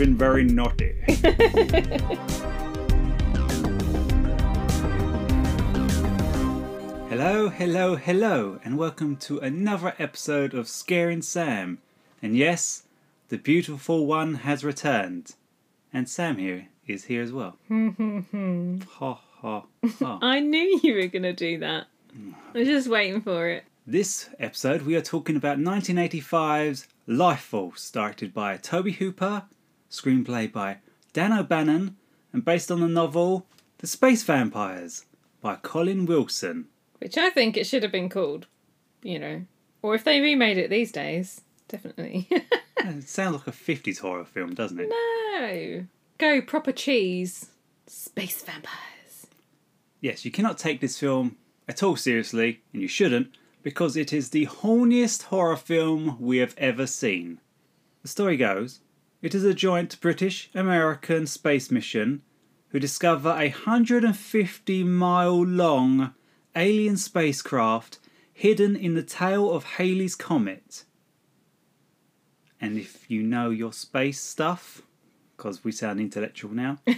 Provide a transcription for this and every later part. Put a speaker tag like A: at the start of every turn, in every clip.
A: He's been very naughty. hello, hello, hello, and welcome to another episode of Scaring Sam. And yes, the beautiful one has returned. And Sam here is here as well. ha ha ha.
B: I knew you were going to do that. I was just waiting for it.
A: This episode, we are talking about 1985's Life Force, directed by Tobe Hooper, screenplay by Dan O'Bannon, and based on the novel The Space Vampires by Colin Wilson.
B: Which I think it should have been called, you know. Or if they remade it these days, definitely.
A: It sounds like a 50s horror film, doesn't it?
B: no. Go proper cheese. Space vampires.
A: Yes, you cannot take this film at all seriously, and you shouldn't, because it is the horniest horror film we have ever seen. The story goes it is a joint British American space mission who discover a 150 mile long alien spacecraft hidden in the tail of Halley's Comet. And if you know your space stuff, because we sound intellectual now,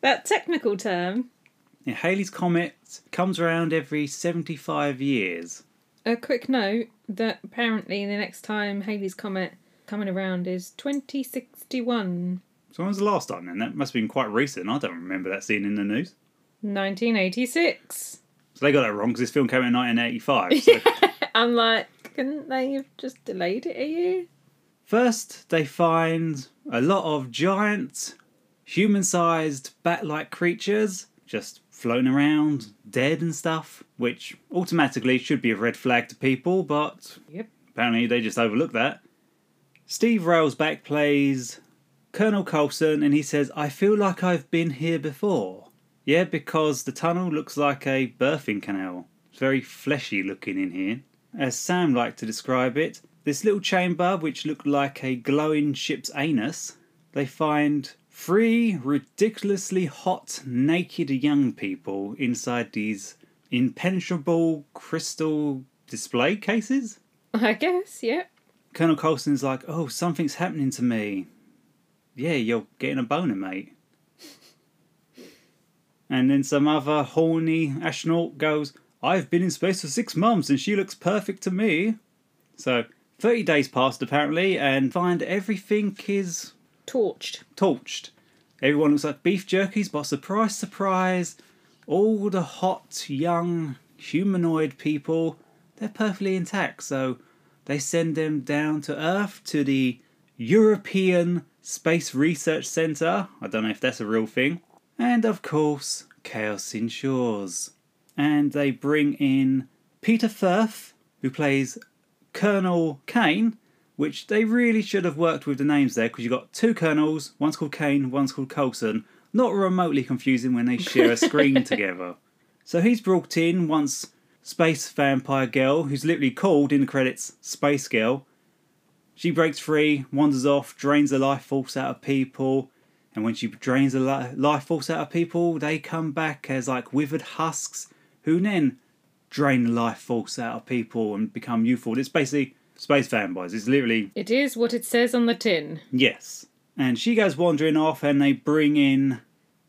B: That technical term.
A: Yeah, Halley's Comet comes around every 75 years.
B: A quick note that apparently the next time Halley's Comet coming around is 2061.
A: So when was the last time then? That must have been quite recent. I don't remember that scene in the news.
B: 1986.
A: So they got that wrong because this film came out in 1985. So
B: I'm like, couldn't they have just delayed it a year?
A: first, they find a lot of giant, human sized bat like creatures just floating around, dead and stuff, which automatically should be a red flag to people, but
B: Yep.
A: apparently they just overlooked that. Steve Railsback plays Colonel Coulson and he says, I feel like I've been here before. Yeah, because the tunnel looks like a birthing canal. It's very fleshy looking in here. As Sam liked to describe it, this little chamber, which looked like a glowing ship's anus, they find three ridiculously hot, naked young people inside these impenetrable crystal display cases.
B: I guess, yeah.
A: Colonel Coulson's like, oh, something's happening to me. Yeah, you're getting a boner, mate. And then some other horny astronaut goes, I've been in space for six months and she looks perfect to me. So, 30 days passed apparently, and find everything is
B: Torched.
A: torched. Everyone looks like beef jerkies, but surprise, surprise, all the hot, young, humanoid people, they're perfectly intact. So they send them down to Earth to the European Space Research Centre. I don't know if that's a real thing. And of course, Chaos ensures. And they bring in Peter Firth, who plays Colonel Caine, which they really should have worked with the names there because you've got two colonels, one's called Caine, one's called Coulson. Not remotely confusing when they share a screen together. So he's brought in once Space Vampire Girl, who's literally called in the credits Space Girl. She breaks free, wanders off, drains the life force out of people, and when she drains the life force out of people, they come back as like withered husks who then drain the life force out of people and become youthful. It's basically Space Vampires. It's literally
B: It is what it says on the tin.
A: Yes. And she goes wandering off, and they bring in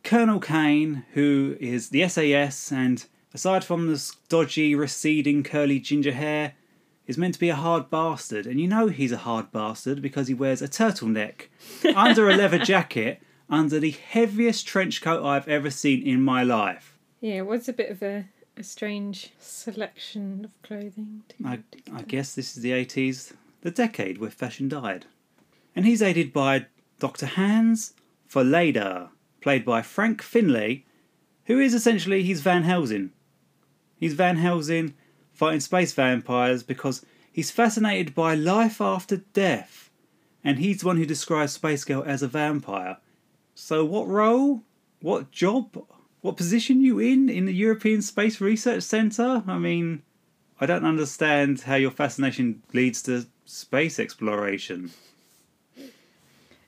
A: Colonel Caine, who is the SAS, and aside from this dodgy, receding, curly ginger hair, is meant to be a hard bastard. And you know he's a hard bastard because he wears a turtleneck under a leather jacket, under the heaviest trench coat I've ever seen in my life.
B: Yeah, it was a bit of a, a strange selection of clothing.
A: I, I guess this is the 80s, the decade where fashion died. And he's aided by Dr. Hans Fallada, played by Frank Finlay, who is essentially he's Van Helsing. He's Van Helsing fighting space vampires because he's fascinated by life after death, and he's the one who describes Space Girl as a vampire. So, what role, what job, what position you in in the European Space Research Centre? I mean, I don't understand how your fascination leads to space exploration.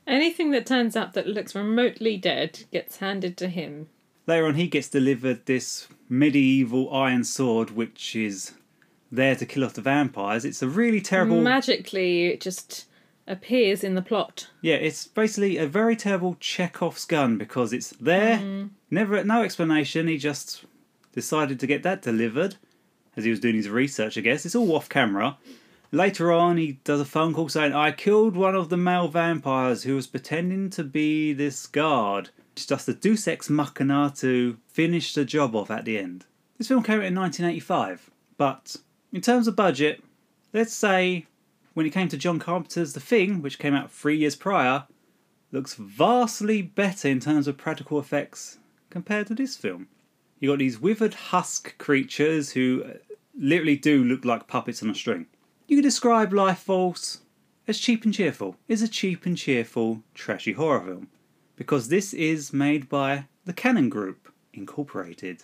B: Anything that turns up that looks remotely dead gets handed to him.
A: Later on, he gets delivered this medieval iron sword, which is there to kill off the vampires. It's a really terrible.
B: Magically, it just appears in the plot.
A: Yeah, it's basically a very terrible Chekhov's gun because it's there, mm-hmm. never no explanation. He just decided to get that delivered as he was doing his research. I guess it's all off camera. Later on, he does a phone call saying, "I killed one of the male vampires who was pretending to be this guard." It's just a Deus Ex Machina to finish the job off at the end. This film came out in 1985, but in terms of budget, let's say when it came to John Carpenter's The Thing, which came out three years prior, looks vastly better in terms of practical effects compared to this film. You got these withered husk creatures who uh, literally do look like puppets on a string. You could describe Life Force as cheap and cheerful. It's a cheap and cheerful, trashy horror film because this is made by the Cannon Group Incorporated,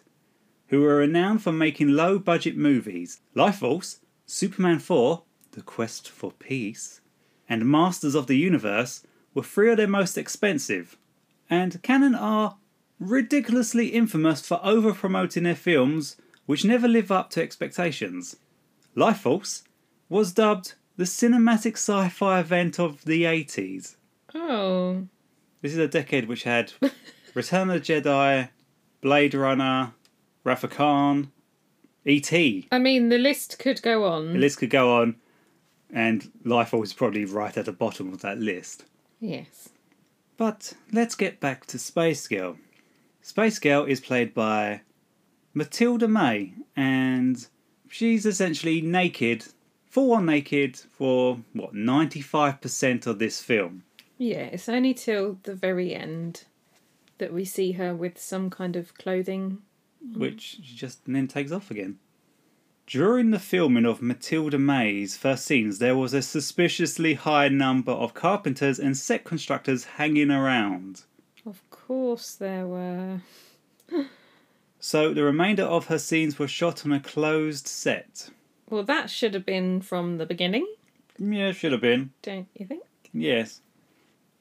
A: who are renowned for making low budget movies. Life Force, Superman 4, The Quest for Peace, and Masters of the Universe were three of their most expensive. And Cannon are ridiculously infamous for over promoting their films which never live up to expectations. Life Force was dubbed the cinematic sci fi event of the 80s.
B: Oh,
A: This is a decade which had Return of the Jedi, Blade Runner, of Khan, E.T.
B: I mean, the list could go on.
A: The list could go on, and Life is probably right at the bottom of that list.
B: Yes.
A: But let's get back to Space Girl. Space Girl is played by Matilda May, and she's essentially naked, full on naked, for what, 95% of this film.
B: Yeah, it's only till the very end that we see her with some kind of clothing. Mm.
A: which she just then takes off again. During the filming of Matilda May's first scenes, there was a suspiciously high number of carpenters and set constructors hanging around.
B: Of course, there were.
A: So the remainder of her scenes were shot on a closed set.
B: Well, that should have been from the beginning, mm,
A: Yeah, should have been.
B: don't you think?
A: Yes.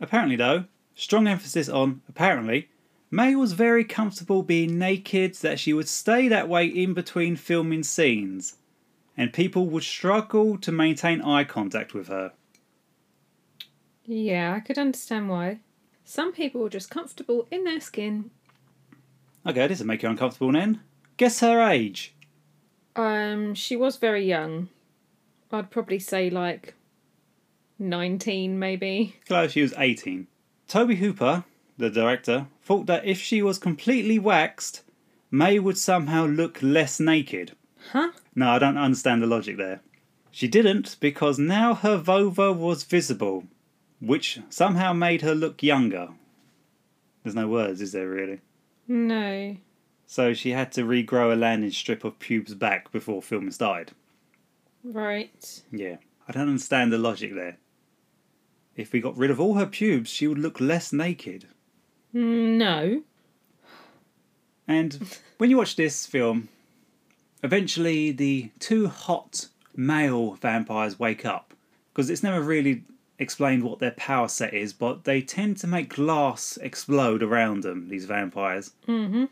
A: Apparently, though, strong emphasis on apparently, May was very comfortable being naked, that she would stay that way in between filming scenes, and people would struggle to maintain eye contact with her.
B: Yeah, I could understand why. Some people are just comfortable in their skin.
A: Okay, this will make you uncomfortable then. Guess her age.
B: Um, she was very young. I'd probably say like 19, maybe.
A: Close, she was 18. Tobe Hooper, the director, thought that if she was completely waxed, May would somehow look less naked.
B: Huh?
A: No, I don't understand the logic there. She didn't because now her vulva was visible, which somehow made her look younger. There's no words, is there really?
B: No.
A: So she had to regrow a landing strip of pubes back before filming started.
B: Right.
A: Yeah, I don't understand the logic there. If we got rid of all her pubes, she would look less naked.
B: No.
A: And when you watch this film, eventually the two hot male vampires wake up because it's never really explained what their power set is, but they tend to make glass explode around them, these vampires.
B: Mm-hmm.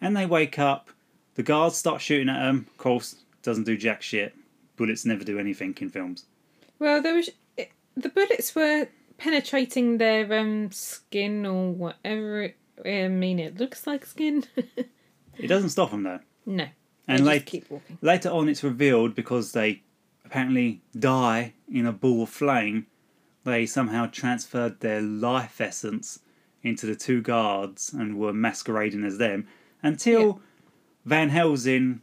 A: And they wake up, the guards start shooting at them. Of course, doesn't do jack shit. Bullets never do anything in films.
B: Well, there was the bullets were penetrating their um skin or whatever. It, I mean, it looks like skin.
A: It doesn't stop them though.
B: no.
A: And
B: they
A: like
B: just keep walking.
A: Later on, it's revealed because they apparently die in a ball of flame. They somehow transferred their life essence into the two guards and were masquerading as them until Van Helsing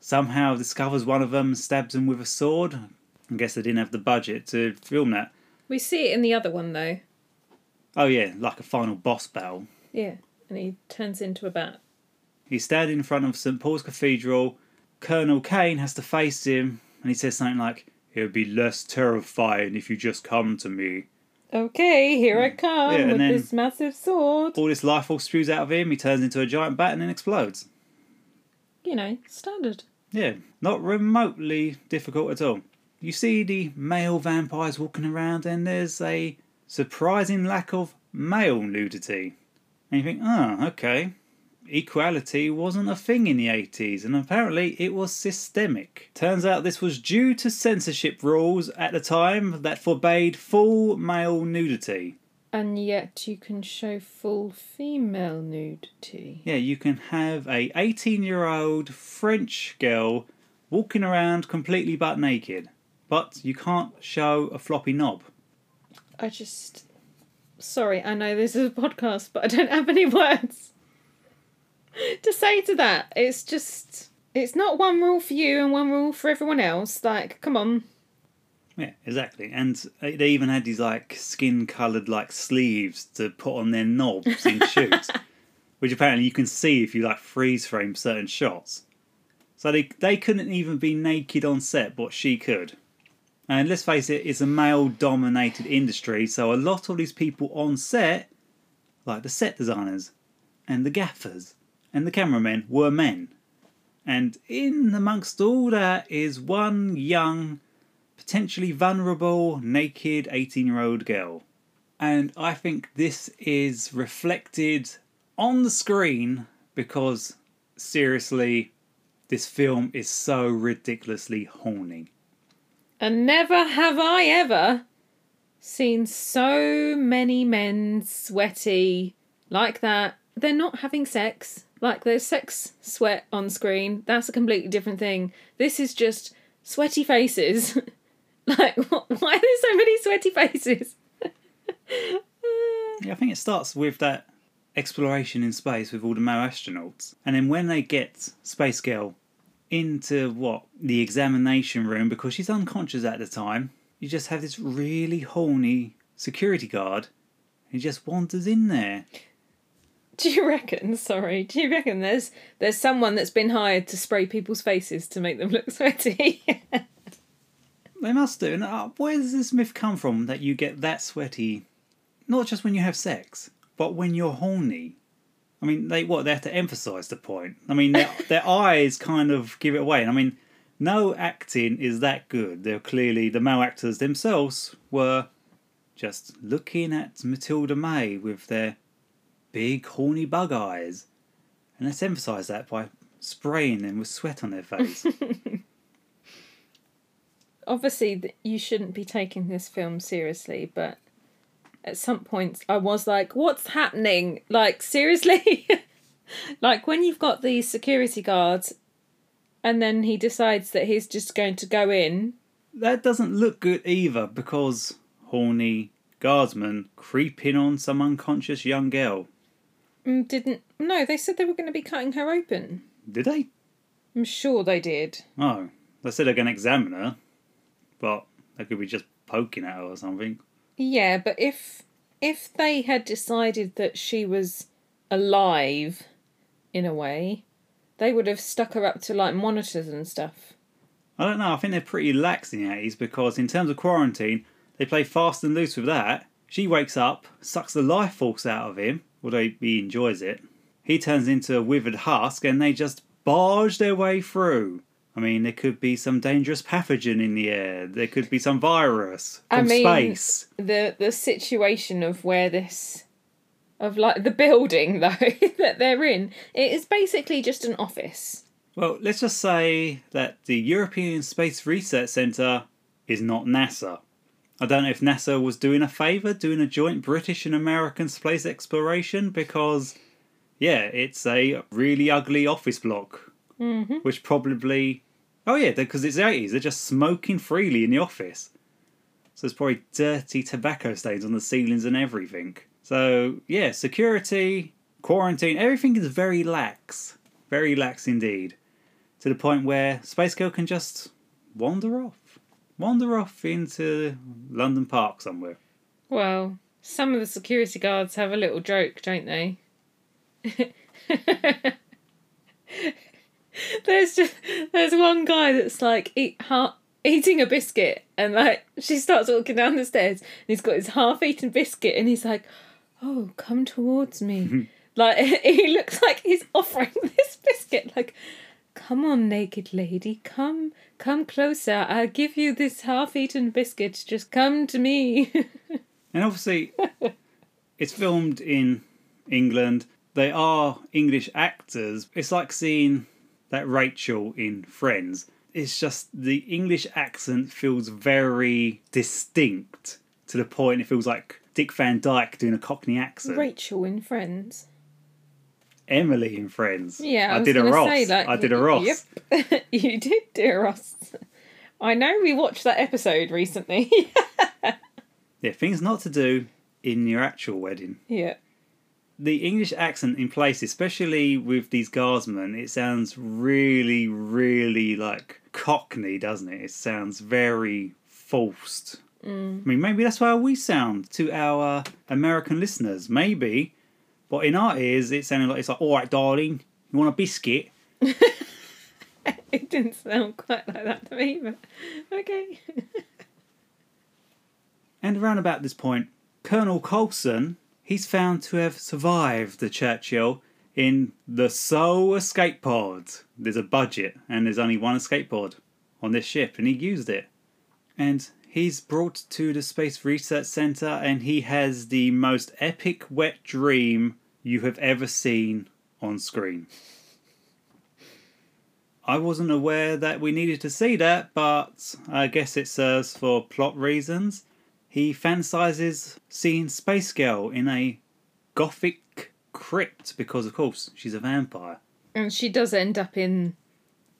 A: somehow discovers one of them stabs him with a sword. I guess they didn't have the budget to film that.
B: We see it in the other one though.
A: Oh, yeah, like a final boss battle.
B: Yeah, and he turns into a bat.
A: He's standing in front of St. Paul's Cathedral. Colonel Caine has to face him, and he says something like, It would be less terrifying if you just come to me.
B: Okay, here I come
A: Yeah, and
B: with
A: then-
B: this massive sword.
A: All this life force spews out of him, he turns into a giant bat and then explodes.
B: You know, standard.
A: Yeah, not remotely difficult at all. You see the male vampires walking around, and there's a surprising lack of male nudity. And you think, oh, okay. equality wasn't a thing in the 80s, and apparently it was systemic. Turns out this was due to censorship rules at the time that forbade full male nudity.
B: And yet you can show full female nudity.
A: Yeah, you can have a 18 year old French girl walking around completely butt naked, but you can't show a floppy knob.
B: I just. Sorry, I know this is a podcast, but I don't have any words to say to that. It's just. It's not one rule for you and one rule for everyone else. Like, come on.
A: Yeah, exactly. And they even had these like skin coloured like sleeves to put on their knobs in shoots, which apparently you can see if you like freeze frame certain shots. So they they couldn't even be naked on set, but she could. And let's face it, it's a male dominated industry, so a lot of these people on set, like the set designers and the gaffers and the cameramen, were men. And in amongst all that is one young, potentially vulnerable, naked 18 year old girl. And I think this is reflected on the screen because, seriously, this film is so ridiculously horny.
B: And never have I ever seen so many men sweaty like that. They're not having sex. Like there's sex sweat on screen. That's a completely different thing. This is just sweaty faces. like, why are there so many sweaty faces?
A: Yeah, I think it starts with that exploration in space with all the male astronauts. And then when they get Space Girl into what? The examination room because she's unconscious at the time, you just have this really horny security guard who just wanders in there.
B: Do you reckon? Sorry, do you reckon there's there's someone that's been hired to spray people's faces to make them look sweaty?
A: They must do. And uh, where does this myth come from that you get that sweaty, not just when you have sex, but when you're horny? I mean, they what they have to emphasise the point. I mean, their, their eyes kind of give it away. And I mean, no acting is that good. They're clearly the male actors themselves were just looking at Matilda May with their big horny bug eyes, and let's emphasise that by spraying them with sweat on their face.
B: Obviously, you shouldn't be taking this film seriously, but at some points I was like, "What's happening? Like seriously?" like when you've got the security guards, and then he decides that he's just going to go in.
A: that doesn't look good either because horny guardsmen creep in on some unconscious young girl.
B: Mm, Didn't no? They said they were going to be cutting her open.
A: Did they?
B: I'm sure they did.
A: Oh, they said they're going to examine her, but they could be just poking at her or something.
B: Yeah, but if if they had decided that she was alive, in a way, they would have stuck her up to like monitors and stuff.
A: I don't know. I think they're pretty lax in the 80s because, in terms of quarantine, they play fast and loose with that. She wakes up, sucks the life force out of him, although he enjoys it. He turns into a withered husk and they just barge their way through. I mean, there could be some dangerous pathogen in the air. There could be some virus from I
B: mean-
A: space.
B: The the situation of where this of like the building though that they're in, it is basically just an office.
A: Well, let's just say that the European Space Research Centre is not NASA. I don't know if NASA was doing a favour doing a joint British and American space exploration because, yeah, it's a really ugly office block. Mm-hmm. Which probably. Oh, yeah, because it's the 80s. They're just smoking freely in the office. So there's probably dirty tobacco stains on the ceilings and everything. So, yeah, security, quarantine, everything is very lax. Very lax indeed to the point where Space Girl can just wander off. Wander off into London Park somewhere.
B: Well, some of the security guards have a little joke, don't they? there's just there's one guy that's like eat ha- eating a biscuit and like she starts walking down the stairs and he's got his half-eaten biscuit and he's like, "Oh, come towards me." like he looks like he's offering this biscuit like Come on, naked lady, come, come closer. I'll give you this half-eaten biscuit. Just come to me.
A: And obviously, it's filmed in England. they are English actors. It's like seeing that Rachel in Friends. It's just the English accent feels very distinct to the point it feels like Dick Van Dyke doing a Cockney accent.
B: Rachel in Friends.
A: Emily in Friends.
B: Yeah, I,
A: I, did a Ross.
B: Say, like,
A: I did a Ross.
B: Yep, you did do a Ross. I know we watched that episode recently.
A: Yeah, things not to do in your actual wedding.
B: yeah.
A: The English accent in place, especially with these guardsmen, it sounds really, really like Cockney, doesn't it? It sounds very forced. Mm. I mean, maybe that's how we sound to our American listeners. Maybe, but in our ears, it sounded like it's like, "All right, darling, you want a biscuit?"
B: It didn't sound quite like that to me, but okay.
A: And around about this point, Colonel Coulson, he's found to have survived the Churchill in the sole escape pod. There's a budget, and there's only one escape pod on this ship, and he used it. And he's brought to the Space Research Center, and he has the most epic wet dream you have ever seen on screen. I wasn't aware that we needed to see that, but I guess it serves for plot reasons. He fantasizes seeing Space Girl in a gothic crypt because, of course, she's a vampire.
B: And she does end up in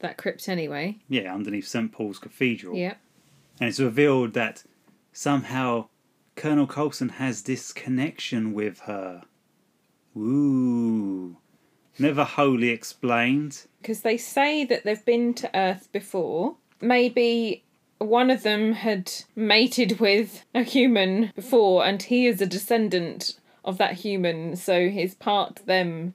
B: that crypt anyway.
A: Yeah, underneath St. Paul's Cathedral.
B: Yeah.
A: And it's revealed that somehow Colonel Coulson has this connection with her. Ooh. Never wholly explained.
B: Because they say that they've been to Earth before. Maybe one of them had mated with a human before, and he is a descendant of that human, so he's part them.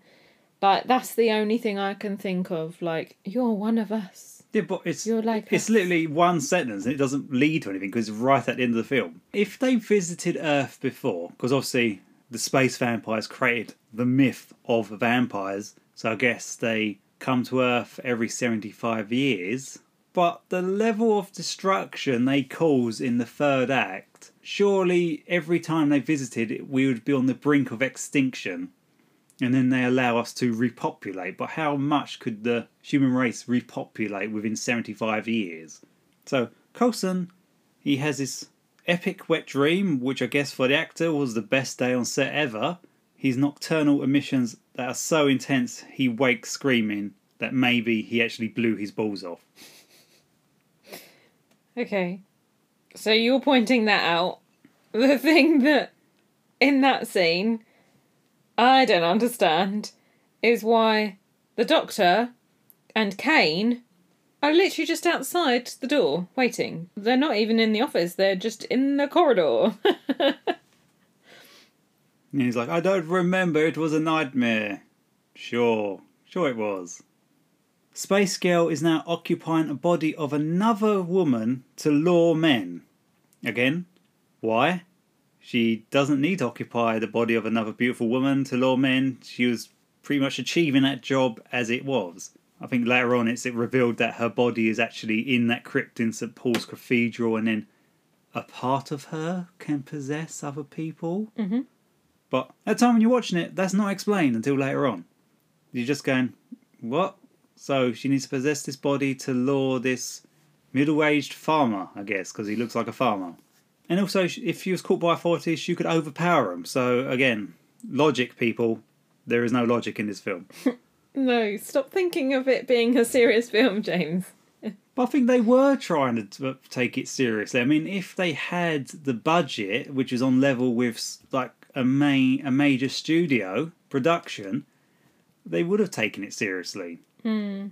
B: But that's the only thing I can think of. Like, you're one of us.
A: Yeah, but it's
B: You're like
A: it's
B: us.
A: literally one sentence and it doesn't lead to anything because it's right at the end of the film. If they visited Earth before, because obviously the space vampires created the myth of vampires, so I guess they come to Earth every 75 years. But the level of destruction they cause in the third act, surely every time they visited, we would be on the brink of extinction and then they allow us to repopulate. But how much could the human race repopulate within 75 years? So, Coulson, he has this epic wet dream, which I guess for the actor was the best day on set ever. His nocturnal emissions that are so intense he wakes screaming that maybe he actually blew his balls off.
B: Okay. So you're pointing that out. The thing that in that scene I don't understand is why the doctor and Caine are literally just outside the door waiting. They're not even in the office, they're just in the corridor.
A: And he's like, I don't remember, it was a nightmare. Sure, sure it was. Space Girl is now occupying a body of another woman to lure men. Again, why? She doesn't need to occupy the body of another beautiful woman to lure men. She was pretty much achieving that job as it was. I think later on it's it revealed that her body is actually in that crypt in St Paul's Cathedral, and then a part of her can possess other people.
B: mm-hmm.
A: But at the time when you're watching it, that's not explained until later on. You're just going, what? So she needs to possess this body to lure this middle-aged farmer, I guess, because he looks like a farmer. And also, if she was caught by authorities, she could overpower him. So again, logic, people. There is no logic in this film.
B: No, stop thinking of it being a serious film, James.
A: But I think they were trying to uh, take it seriously. I mean, if they had the budget, which is on level with like a main a major studio production, they would have taken it seriously.
B: Hmm.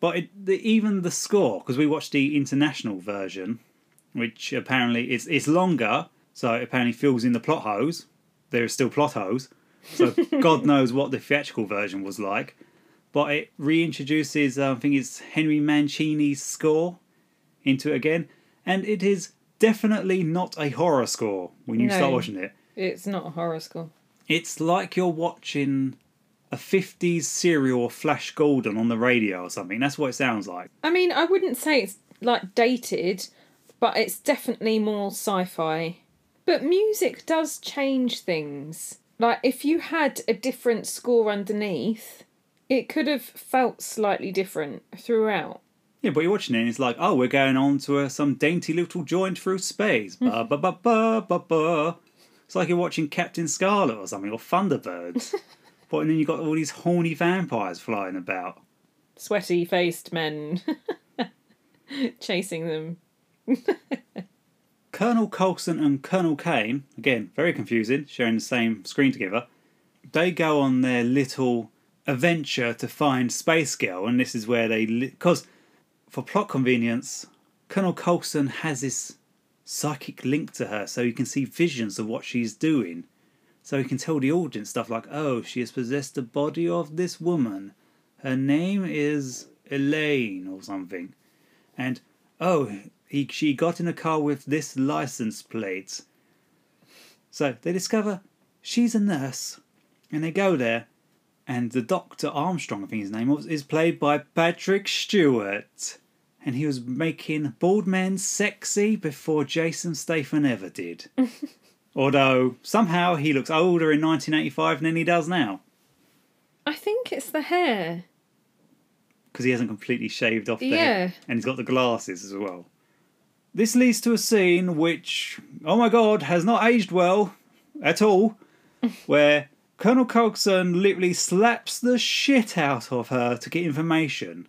A: But it, the, even the score, because we watched the international version, which apparently is it's longer, so it apparently fills in the plot holes. There are still plot holes, so God knows what the theatrical version was like. But it reintroduces, uh, I think it's Henry Mancini's score into it again, and it is definitely not a horror score when you
B: No.
A: start watching it.
B: It's not a horror score.
A: It's like you're watching a 50s serial of Flash Gordon on the radio or something. That's what it sounds like.
B: I mean, I wouldn't say it's like dated, but it's definitely more sci fi. But music does change things. like if you had a different score underneath, it could have felt slightly different throughout.
A: Yeah, but you're watching it and it's like, oh, we're going on to a, some dainty little joint through space. Ba ba ba ba ba ba. It's like you're watching Captain Scarlet or something, or Thunderbirds. but and then you've got all these horny vampires flying about.
B: Sweaty faced men chasing them.
A: Colonel Coulson and Colonel Caine, again, very confusing, sharing the same screen together. They go on their little adventure to find Space Girl, and this is where they. Because, for plot convenience, Colonel Coulson has this psychic link to her, so you can see visions of what she's doing. So he can tell the audience stuff like, oh, she has possessed the body of this woman. Her name is Elaine or something. And, oh, he, she got in a car with this license plate. So they discover she's a nurse, and they go there, and the Doctor Armstrong, I think his name was, is played by Patrick Stewart, and he was making bald men sexy before Jason Statham ever did. Although somehow he looks older in 1985 than he does now,
B: I think it's the hair.
A: because he hasn't completely shaved off the
B: Yeah.
A: head, and he's got the glasses as well. This leads to a scene which, oh my god, has not aged well at all, where Colonel Coulson literally slaps the shit out of her to get information.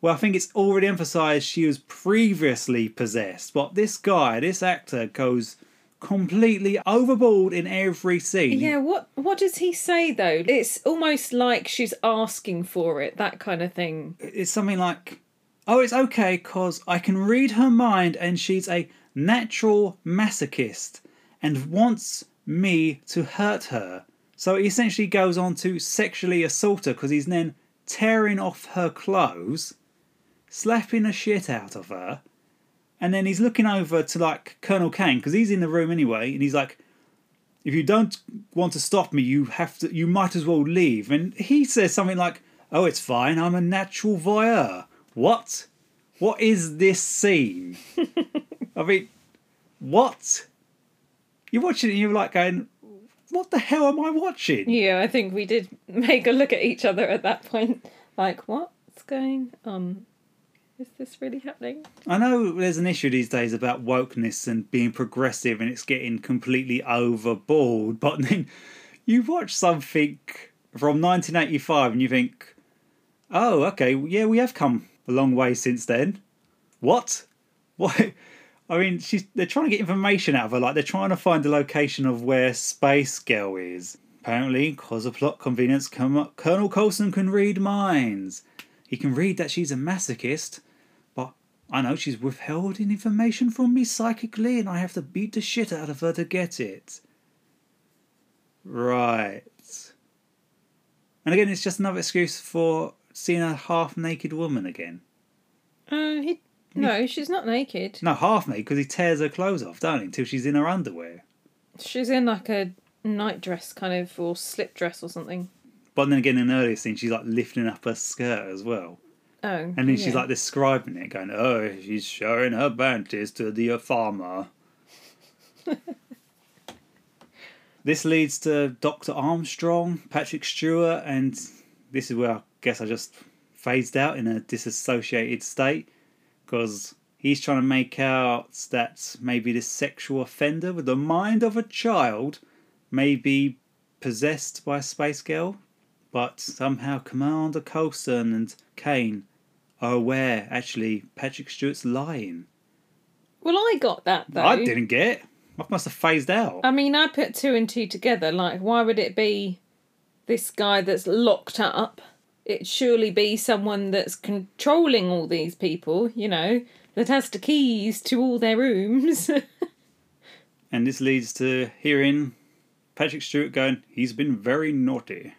A: Well, I think it's already emphasised she was previously possessed, but this guy, this actor, goes completely overboard in every scene.
B: Yeah, what what does he say though? It's almost like she's asking for it, that kind of thing.
A: it's something like, "Oh, it's okay because I can read her mind, and she's a natural masochist and wants me to hurt her." So he essentially goes on to sexually assault her because he's then tearing off her clothes, slapping the shit out of her, and then he's looking over to like Colonel Caine because he's in the room anyway, and he's like, "If you don't want to stop me, you have to. You might as well leave." And he says something like, "Oh, it's fine. I'm a natural voyeur." What? What is this scene? I mean, what? You're watching it and you're like going, what the hell am I watching?
B: Yeah, I think we did make a look at each other at that point. Like, what's going on? Is this really happening?
A: I know there's an issue these days about wokeness and being progressive and it's getting completely overboard, but then you watch something from 1985 and you think, oh, okay, yeah, we have come a long way since then. What? What? I mean, she's they're trying to get information out of her, like they're trying to find the location of where Space Girl is. Apparently, because of plot convenience, Colonel Coulson can read minds. He can read that she's a masochist, but I know she's withholding information from me psychically, and I have to beat the shit out of her to get it. Right. And again, it's just another excuse for seeing a half naked woman again.
B: Uh, he no, she's not naked.
A: No, half naked because he tears her clothes off, don't he? Until she's in her underwear.
B: She's in like a nightdress kind of, or slip dress or something.
A: But then again, in the earlier scene, she's like lifting up her skirt as well.
B: Oh,
A: And then she's like describing it, going, oh, she's showing her panties to the farmer. this leads to Dr. Armstrong, Patrick Stewart, and this is where I guess I just phased out in a disassociated state because he's trying to make out that maybe this sexual offender with the mind of a child may be possessed by a space girl, but somehow Commander Coulson and Caine are aware actually Patrick Stewart's lying.
B: Well, I got that though.
A: I didn't get. it. I must have phased out.
B: I mean, I put two and two together. Like, why would it be this guy that's locked up? It surely be someone that's controlling all these people, you know, that has the keys to all their rooms.
A: and this leads to hearing Patrick Stewart going, he's been very naughty.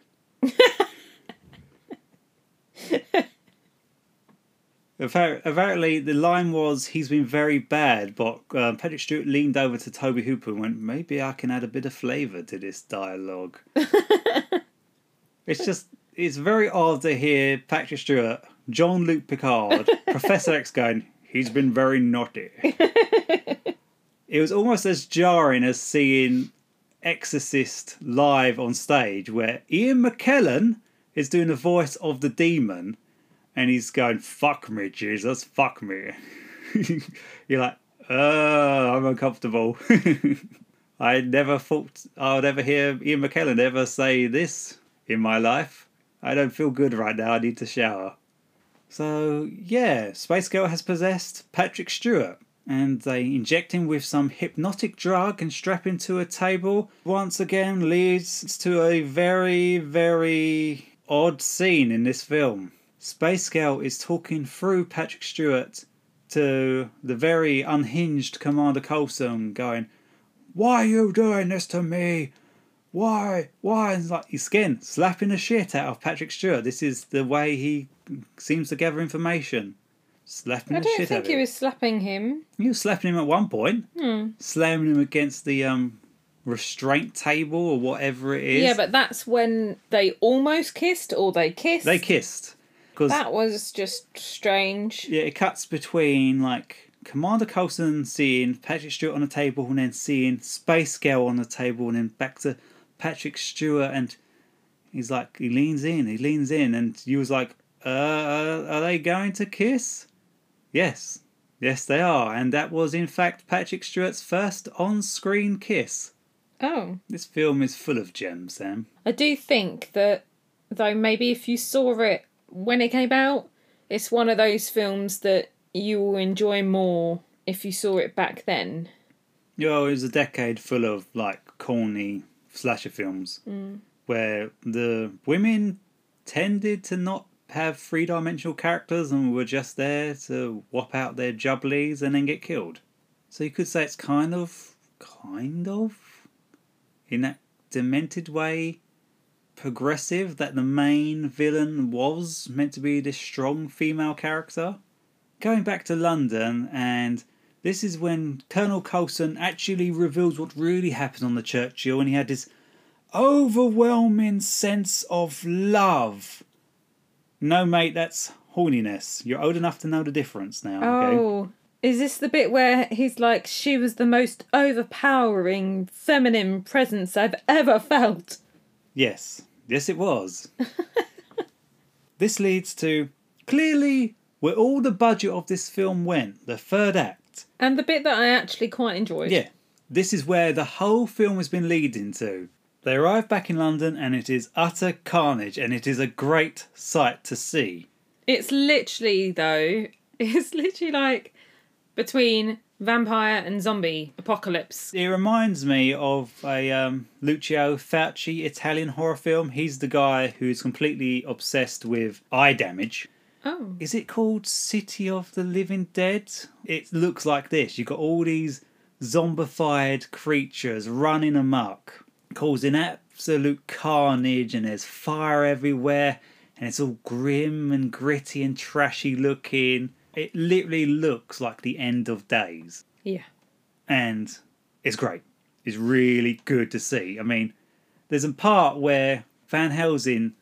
A: Appar- Apparently, the line was, he's been very bad, but uh, Patrick Stewart leaned over to Tobe Hooper and went, maybe I can add a bit of flavour to this dialogue. it's just, it's very odd to hear Patrick Stewart, Jean-Luc Picard, Professor X going, he's been very naughty. it was almost as jarring as seeing Exorcist live on stage where Ian McKellen is doing the voice of the demon and he's going, fuck me, Jesus, fuck me. You're like, uh, I'm uncomfortable. I never thought I would ever hear Ian McKellen ever say this in my life. I don't feel good right now. I need to shower. So, yeah, Space Girl has possessed Patrick Stewart and they inject him with some hypnotic drug and strap him to a table. Once again, leads to a very, very odd scene in this film. Space Girl is talking through Patrick Stewart to the very unhinged Commander Coulson, going, Why are you doing this to me? Why? Why? And like he's again slapping the shit out of Patrick Stewart. This is the way he seems to gather information. Slapping
B: I
A: the
B: don't think he was slapping him.
A: He was slapping him at one point,
B: Hmm.
A: slamming him against the um restraint table or whatever it is.
B: Yeah, but that's when they almost kissed or they kissed.
A: they kissed because
B: That was just strange.
A: yeah, it cuts between like Commander Coulson seeing Patrick Stewart on the table and then seeing Space Girl on the table and then back to Patrick Stewart and he's like he leans in, he leans in and you was like, uh, are they going to kiss? Yes, yes they are, and that was in fact Patrick Stewart's first on-screen kiss.
B: Oh.
A: This film is full of gems, Sam.
B: I do think that, though, maybe if you saw it when it came out, it's one of those films that you will enjoy more if you saw it back then.
A: Know, it was a decade full of like corny slasher films
B: Mm.
A: where the women tended to not have three dimensional characters and were just there to whop out their jubblies and then get killed. So you could say it's kind of, kind of, in that demented way, progressive that the main villain was meant to be this strong female character. Going back to London, and this is when Colonel Coulson actually reveals what really happened on the Churchill, and he had this overwhelming sense of love. No, mate, that's horniness. You're old enough to know the difference now. Okay.
B: Oh. Is this the bit where he's like, she was the most overpowering feminine presence I've ever felt?
A: Yes, yes, it was. this leads to clearly where all the budget of this film went. The third act.
B: And the bit that I actually quite enjoyed.
A: Yeah, this is where the whole film has been leading to. They arrive back in London and it is utter carnage and it is a great sight to see.
B: It's literally, though, it's literally like between vampire and zombie apocalypse.
A: It reminds me of a um, Lucio Fulci Italian horror film. He's the guy who's completely obsessed with eye damage.
B: Oh.
A: Is it called City of the Living Dead? It looks like this. You've got all these zombified creatures running amok, causing absolute carnage, and there's fire everywhere, and it's all grim and gritty and trashy looking. It literally looks like the end of days
B: Yeah.
A: and it's great. It's really good to see. I mean, there's a part where Van Helsing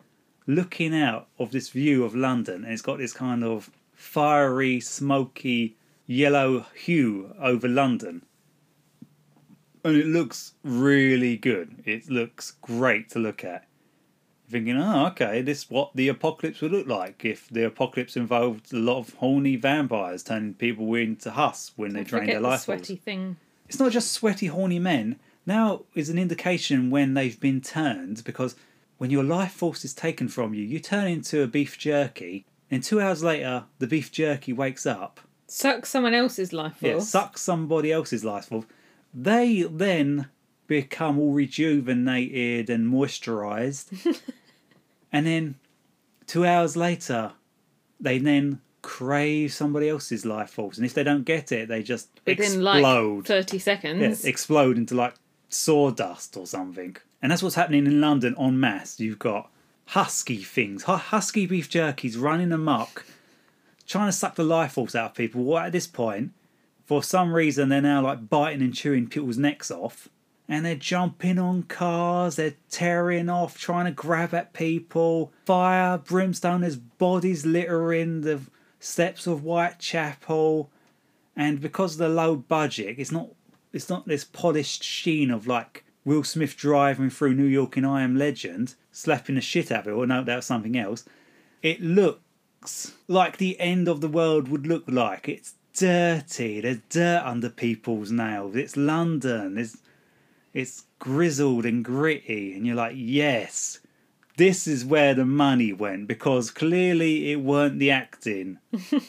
A: looking out of this view of London, and it's got this kind of fiery, smoky, yellow hue over London. And it looks really good. It looks great to look at. Thinking, oh, okay, this is what the apocalypse would look like if the apocalypse involved a lot of horny vampires turning people into husks when they drain their life force.
B: sweaty thing.
A: It's not just sweaty, horny men. Now is an indication when they've been turned because when your life force is taken from you, you turn into a beef jerky, and two hours later, the beef jerky wakes up,
B: Suck someone else's life force.
A: yeah, sucks somebody else's life force. They then become all rejuvenated and moisturized, and then two hours later, they then crave somebody else's life force, and if they don't get it, they just
B: Within
A: explode.
B: like 30 seconds.
A: Yeah, explode into like sawdust or something. And that's what's happening in London en masse. You've got husky things, husky beef jerkies running amok, trying to suck the life force out of people. Well, at this point, for some reason, they're now like biting and chewing people's necks off. And they're jumping on cars, they're tearing off, trying to grab at people. Fire, brimstone, there's bodies littering the steps of Whitechapel and because of the low budget, it's not it's not this polished sheen of like Will Smith driving through New York in I Am Legend, slapping the shit out of it, or no, that was something else. It looks like the end of the world would look like. It's dirty. There's dirt under people's nails. It's London. It's it's grizzled and gritty, and you're like, yes, this is where the money went because clearly it weren't the acting.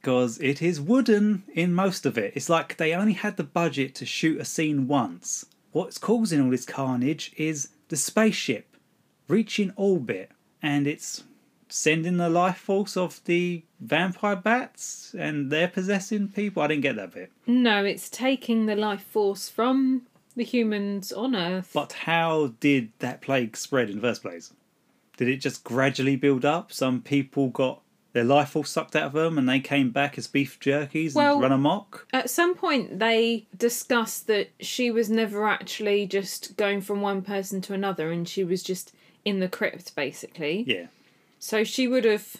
A: Because it is wooden in most of it. It's like they only had the budget to shoot a scene once. What's causing all this carnage is the spaceship reaching orbit and it's sending the life force of the vampire bats and they're possessing people. I didn't get that bit.
B: No, it's taking the life force from the humans on Earth.
A: But how did that plague spread in the first place? Did it just gradually build up? Some people got their life force sucked out of them and they came back as beef jerkies
B: Well-
A: and run amok?
B: At some point, they discussed that she was never actually just going from one person to another, and she was just in the crypt, basically.
A: Yeah.
B: So she would have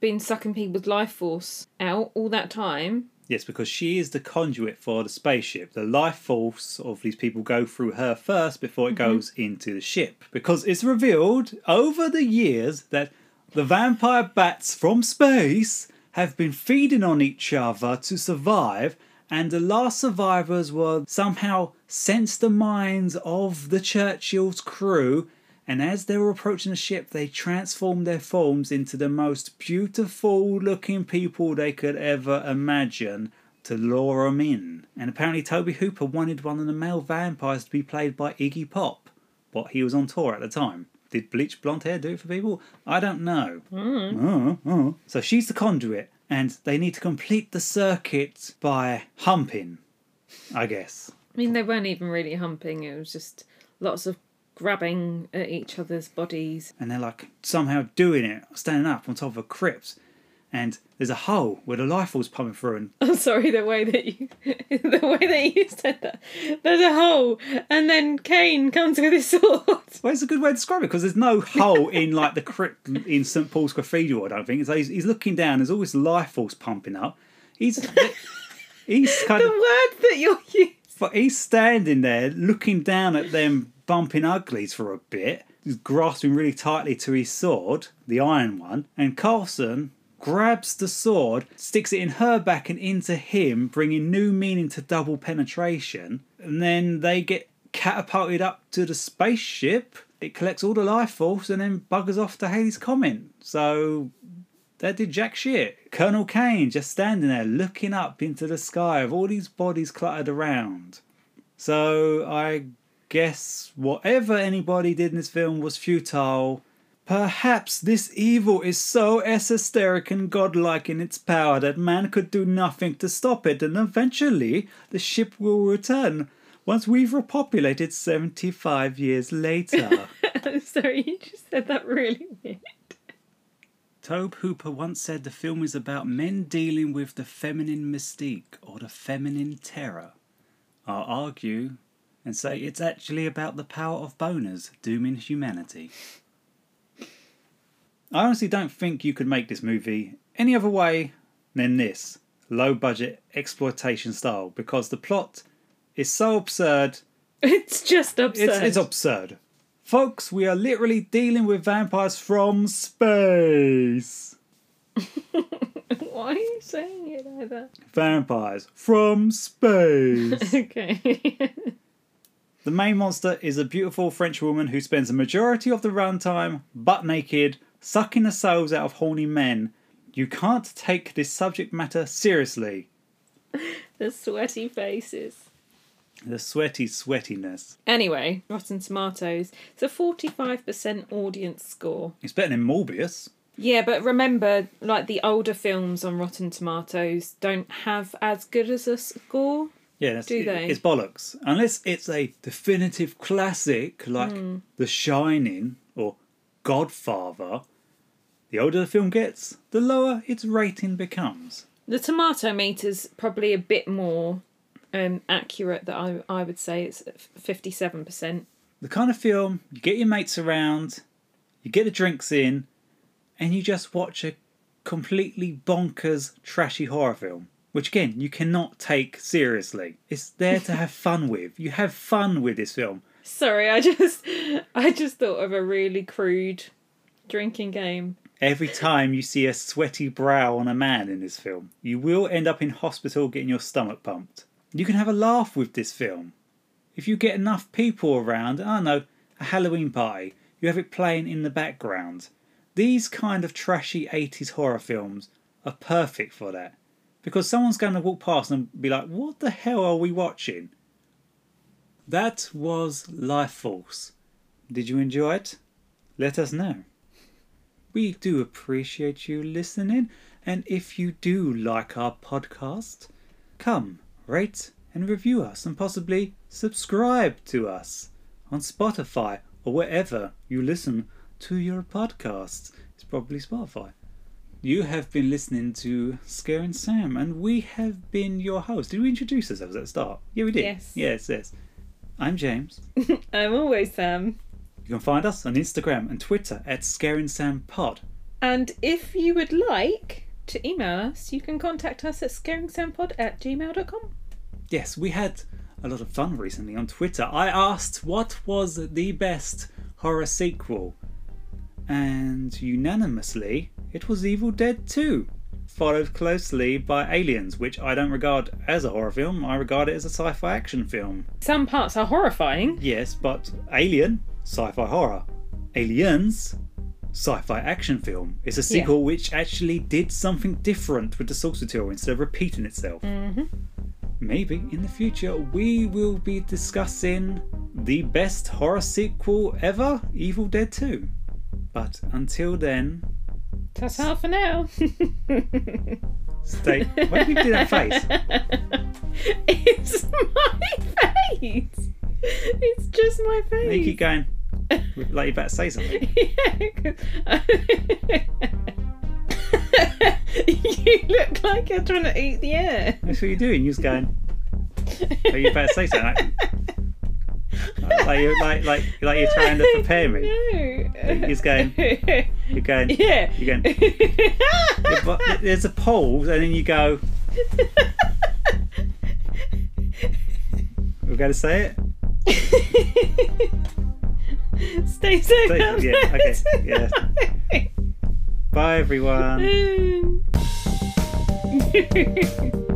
B: been sucking people's life force out all that time.
A: Yes, because she is the conduit for the spaceship. The life force of these people go through her first before it mm-hmm. goes into the ship. Because it's revealed over the years that the vampire bats from space have been feeding on each other to survive, and the last survivors were somehow sensed the minds of the Churchill's crew. And as they were approaching the ship, they transformed their forms into the most beautiful looking people they could ever imagine to lure them in. And apparently, Tobe Hooper wanted one of the male vampires to be played by Iggy Pop, but he was on tour at the time. Did bleach blonde hair do it for people? I don't know. Oh, oh. So she's the conduit, and they need to complete the circuit by humping, I guess.
B: I mean, they weren't even really humping, it was just lots of grabbing at each other's bodies.
A: and they're like somehow doing it, standing up on top of a crypt, and there's a hole where the life force pumping through, and
B: I'm sorry, the way that you, the way that you said that. There's a hole, and then Caine comes with his sword.
A: well, it's a good way to describe it because there's no hole in like the crypt in St Paul's Cathedral. I don't think so. He's, he's looking down. There's always life force pumping up. He's he's kind
B: The
A: of,
B: word that you're using.
A: but he's standing there looking down at them bumping uglies for a bit. He's grasping really tightly to his sword, the iron one, and Carlsen grabs the sword, sticks it in her back and into him, bringing new meaning to double penetration. And then they get catapulted up to the spaceship. It collects all the life force and then buggers off to Halley's comet. So that did jack shit. Colonel Caine just standing there looking up into the sky with all these bodies cluttered around. So I guess whatever anybody did in this film was futile. Perhaps this evil is so esoteric and godlike in its power that man could do nothing to stop it, and eventually the ship will return once we've repopulated 75 years later.
B: I'm sorry, you just said that really weird.
A: Tobe Hooper once said the film is about men dealing with the feminine mystique or the feminine terror. I'll argue and say it's actually about the power of boners dooming humanity. I honestly don't think you could make this movie any other way than this low budget exploitation style because the plot is so absurd
B: It's just absurd.
A: it's, it's absurd. Folks, we are literally dealing with vampires from space.
B: Why are you saying it like that?
A: Vampires from space.
B: Okay.
A: The main monster is a beautiful French woman who spends a majority of the runtime butt naked, sucking the souls out of horny men. You can't take this subject matter seriously.
B: the sweaty faces.
A: The sweaty sweatiness.
B: Anyway, Rotten Tomatoes. It's a 45% audience score.
A: It's better than Morbius.
B: Yeah, but remember, like the older films on Rotten Tomatoes don't have as good as a score.
A: Yeah, that's,
B: Do
A: it-
B: they?
A: it's bollocks. Unless it's a definitive classic like
B: Hmm.
A: The Shining or Godfather, the older the film gets, the lower its rating becomes.
B: The tomato meter's probably a bit more um, accurate. That I I would say it's fifty-seven percent.
A: The kind of film you get your mates around, you get the drinks in, and you just watch a completely bonkers, trashy horror film. Which again you cannot take seriously. It's there to have fun with. You have fun with this film.
B: Sorry, I just I just thought of a really crude drinking game.
A: Every time you see a sweaty brow on a man in this film, you will end up in hospital getting your stomach pumped. You can have a laugh with this film. If you get enough people around, I don't know, a Halloween party, you have it playing in the background. These kind of trashy 80s horror films are perfect for that. Because someone's going to walk past and be like, what the hell are we watching? That was Lifeforce. Did you enjoy it? Let us know. We do appreciate you listening, and if you do like our podcast, come, rate and review us, and possibly subscribe to us on Spotify or wherever you listen to your podcasts. It's probably Spotify. You have been listening to Scaring Sam, and we have been your host. Did we introduce ourselves at the start? Yeah, we did.
B: Yes.
A: Yes, yes. I'm James.
B: I'm always Sam.
A: You can find us on Instagram and Twitter at Scaring Sam Pod.
B: And if you would like to email us, you can contact us at scaringsampod at gmail.com.
A: Yes, we had a lot of fun recently on Twitter. I asked what was the best horror sequel, and unanimously it was Evil Dead 2, followed closely by Aliens, which I don't regard as a horror film, I regard it as a sci fi action film.
B: Some parts are horrifying.
A: Yes, but Alien, sci fi horror. Aliens, sci fi action film. It's a sequel which actually did something different with the source material instead of repeating itself. Mm-hmm. Maybe in the future we will be discussing the best horror sequel ever, Evil Dead 2. But until then,
B: That's half for now.
A: stay. Why do you do that face?
B: it's my face. It's just my face.
A: You keep going like you're about to say something.
B: yeah, you look like you're trying to eat the air.
A: That's what you're doing. You're just going. Are you about to say something? Like, like you're like like like you're trying to prepare me.
B: No.
A: You're going. You're going.
B: Yeah.
A: You're going. Yeah, but there's a pause, and then you go. We're going to say it.
B: Stay safe.
A: Stay- yeah, okay, yeah. Bye, everyone.